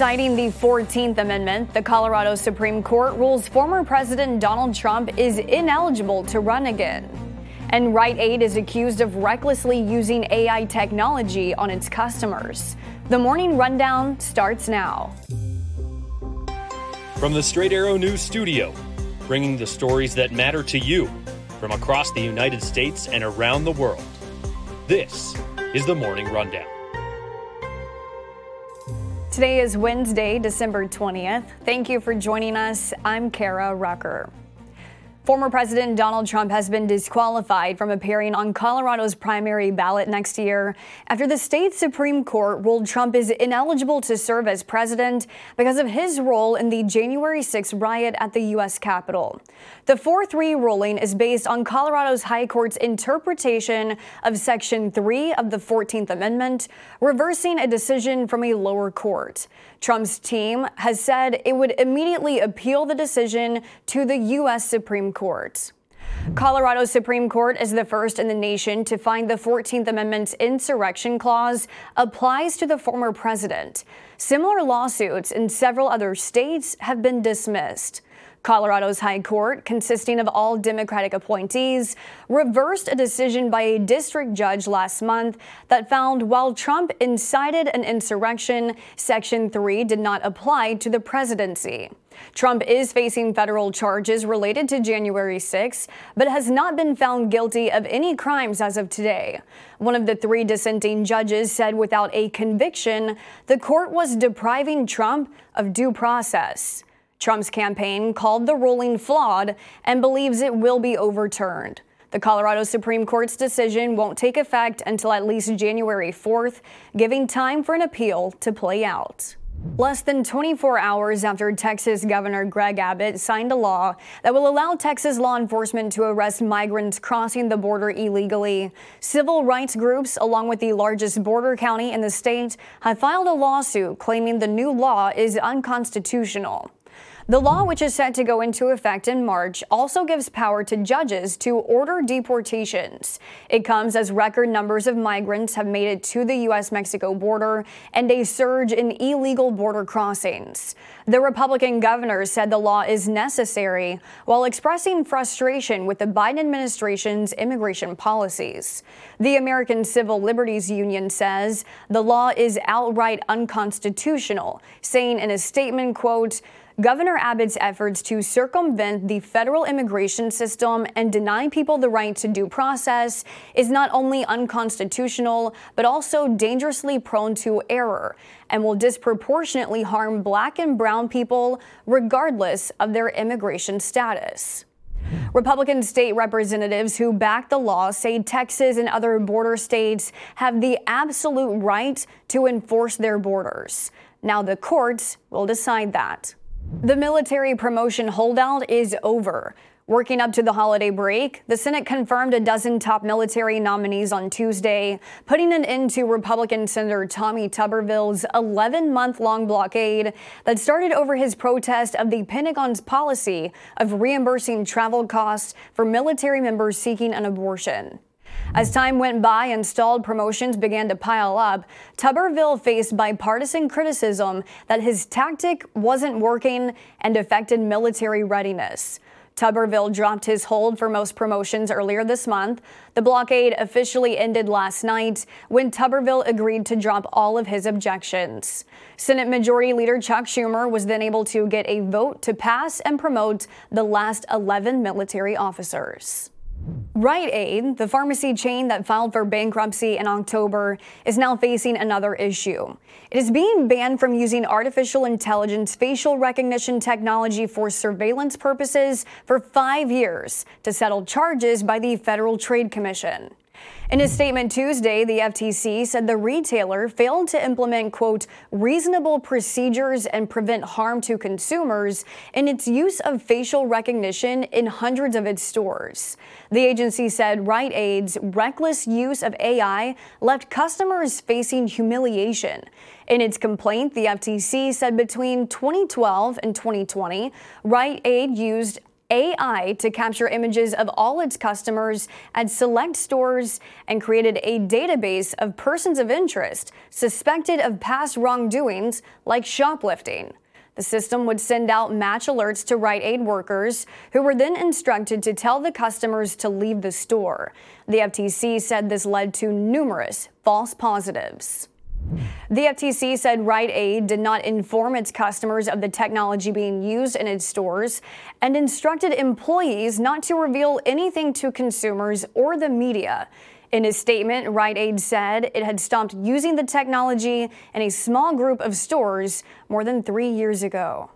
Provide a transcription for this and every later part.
Citing the 14th Amendment, the Colorado Supreme Court rules former President Donald Trump is ineligible to run again. And Rite Aid is accused of recklessly using AI technology on its customers. The morning rundown starts now. From the Straight Arrow News Studio, bringing the stories that matter to you from across the United States and around the world. This is the Morning Rundown. Today is Wednesday, December 20th. Thank you for joining us. I'm Kara Rucker. Former President Donald Trump has been disqualified from appearing on Colorado's primary ballot next year after the state Supreme Court ruled Trump is ineligible to serve as president because of his role in the January 6 riot at the U.S. Capitol. The 4 3 ruling is based on Colorado's High Court's interpretation of Section 3 of the 14th Amendment, reversing a decision from a lower court. Trump's team has said it would immediately appeal the decision to the U.S. Supreme Court. Colorado's Supreme Court is the first in the nation to find the 14th Amendment's insurrection clause applies to the former president. Similar lawsuits in several other states have been dismissed. Colorado's High Court, consisting of all Democratic appointees, reversed a decision by a district judge last month that found while Trump incited an insurrection, Section 3 did not apply to the presidency. Trump is facing federal charges related to January 6, but has not been found guilty of any crimes as of today. One of the three dissenting judges said without a conviction, the court was depriving Trump of due process. Trump's campaign called the ruling flawed and believes it will be overturned. The Colorado Supreme Court's decision won't take effect until at least January 4th, giving time for an appeal to play out. Less than 24 hours after Texas Governor Greg Abbott signed a law that will allow Texas law enforcement to arrest migrants crossing the border illegally, civil rights groups, along with the largest border county in the state, have filed a lawsuit claiming the new law is unconstitutional. The law, which is set to go into effect in March, also gives power to judges to order deportations. It comes as record numbers of migrants have made it to the U.S. Mexico border and a surge in illegal border crossings. The Republican governor said the law is necessary while expressing frustration with the Biden administration's immigration policies. The American Civil Liberties Union says the law is outright unconstitutional, saying in a statement, quote, Governor Abbott's efforts to circumvent the federal immigration system and deny people the right to due process is not only unconstitutional, but also dangerously prone to error and will disproportionately harm black and brown people regardless of their immigration status. Republican state representatives who back the law say Texas and other border states have the absolute right to enforce their borders. Now the courts will decide that. The military promotion holdout is over. Working up to the holiday break, the Senate confirmed a dozen top military nominees on Tuesday, putting an end to Republican Senator Tommy Tuberville's 11 month long blockade that started over his protest of the Pentagon's policy of reimbursing travel costs for military members seeking an abortion. As time went by and stalled promotions began to pile up, Tuberville faced bipartisan criticism that his tactic wasn't working and affected military readiness. Tuberville dropped his hold for most promotions earlier this month. The blockade officially ended last night when Tuberville agreed to drop all of his objections. Senate Majority Leader Chuck Schumer was then able to get a vote to pass and promote the last 11 military officers. Rite Aid, the pharmacy chain that filed for bankruptcy in October, is now facing another issue. It is being banned from using artificial intelligence facial recognition technology for surveillance purposes for five years to settle charges by the Federal Trade Commission. In a statement Tuesday, the FTC said the retailer failed to implement, quote, reasonable procedures and prevent harm to consumers in its use of facial recognition in hundreds of its stores. The agency said Rite Aid's reckless use of AI left customers facing humiliation. In its complaint, the FTC said between 2012 and 2020, Rite Aid used AI to capture images of all its customers at select stores and created a database of persons of interest suspected of past wrongdoings like shoplifting. The system would send out match alerts to Rite Aid workers, who were then instructed to tell the customers to leave the store. The FTC said this led to numerous false positives. The FTC said Rite Aid did not inform its customers of the technology being used in its stores and instructed employees not to reveal anything to consumers or the media. In a statement, Rite Aid said it had stopped using the technology in a small group of stores more than three years ago.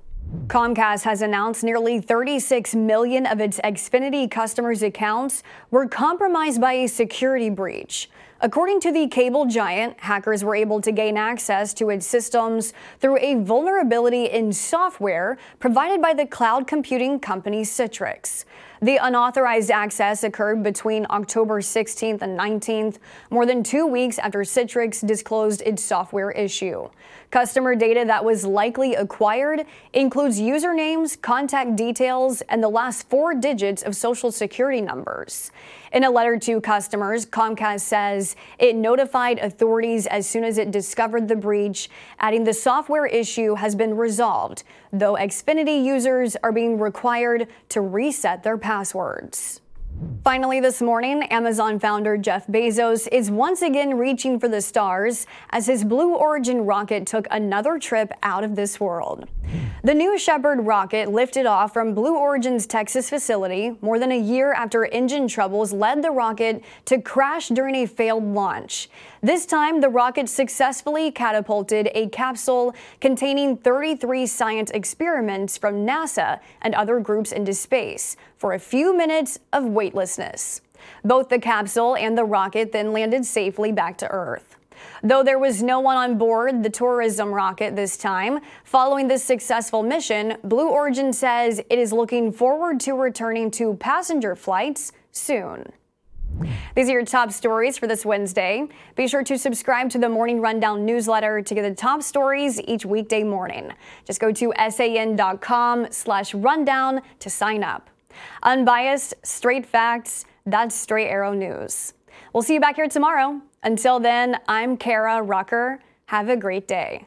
Comcast has announced nearly 36 million of its Xfinity customers' accounts were compromised by a security breach. According to the cable giant, hackers were able to gain access to its systems through a vulnerability in software provided by the cloud computing company Citrix. The unauthorized access occurred between October 16th and 19th, more than two weeks after Citrix disclosed its software issue. Customer data that was likely acquired includes usernames, contact details, and the last four digits of social security numbers. In a letter to customers, Comcast says it notified authorities as soon as it discovered the breach, adding the software issue has been resolved, though Xfinity users are being required to reset their passwords. Finally, this morning, Amazon founder Jeff Bezos is once again reaching for the stars as his Blue Origin rocket took another trip out of this world. The New Shepard rocket lifted off from Blue Origin's Texas facility more than a year after engine troubles led the rocket to crash during a failed launch. This time, the rocket successfully catapulted a capsule containing 33 science experiments from NASA and other groups into space for a few minutes of weightlessness. Both the capsule and the rocket then landed safely back to Earth. Though there was no one on board the tourism rocket this time, following this successful mission, Blue Origin says it is looking forward to returning to passenger flights soon. These are your top stories for this Wednesday. Be sure to subscribe to the Morning Rundown newsletter to get the top stories each weekday morning. Just go to san.com slash rundown to sign up. Unbiased, straight facts, that's Straight Arrow News. We'll see you back here tomorrow. Until then, I'm Kara Rucker. Have a great day.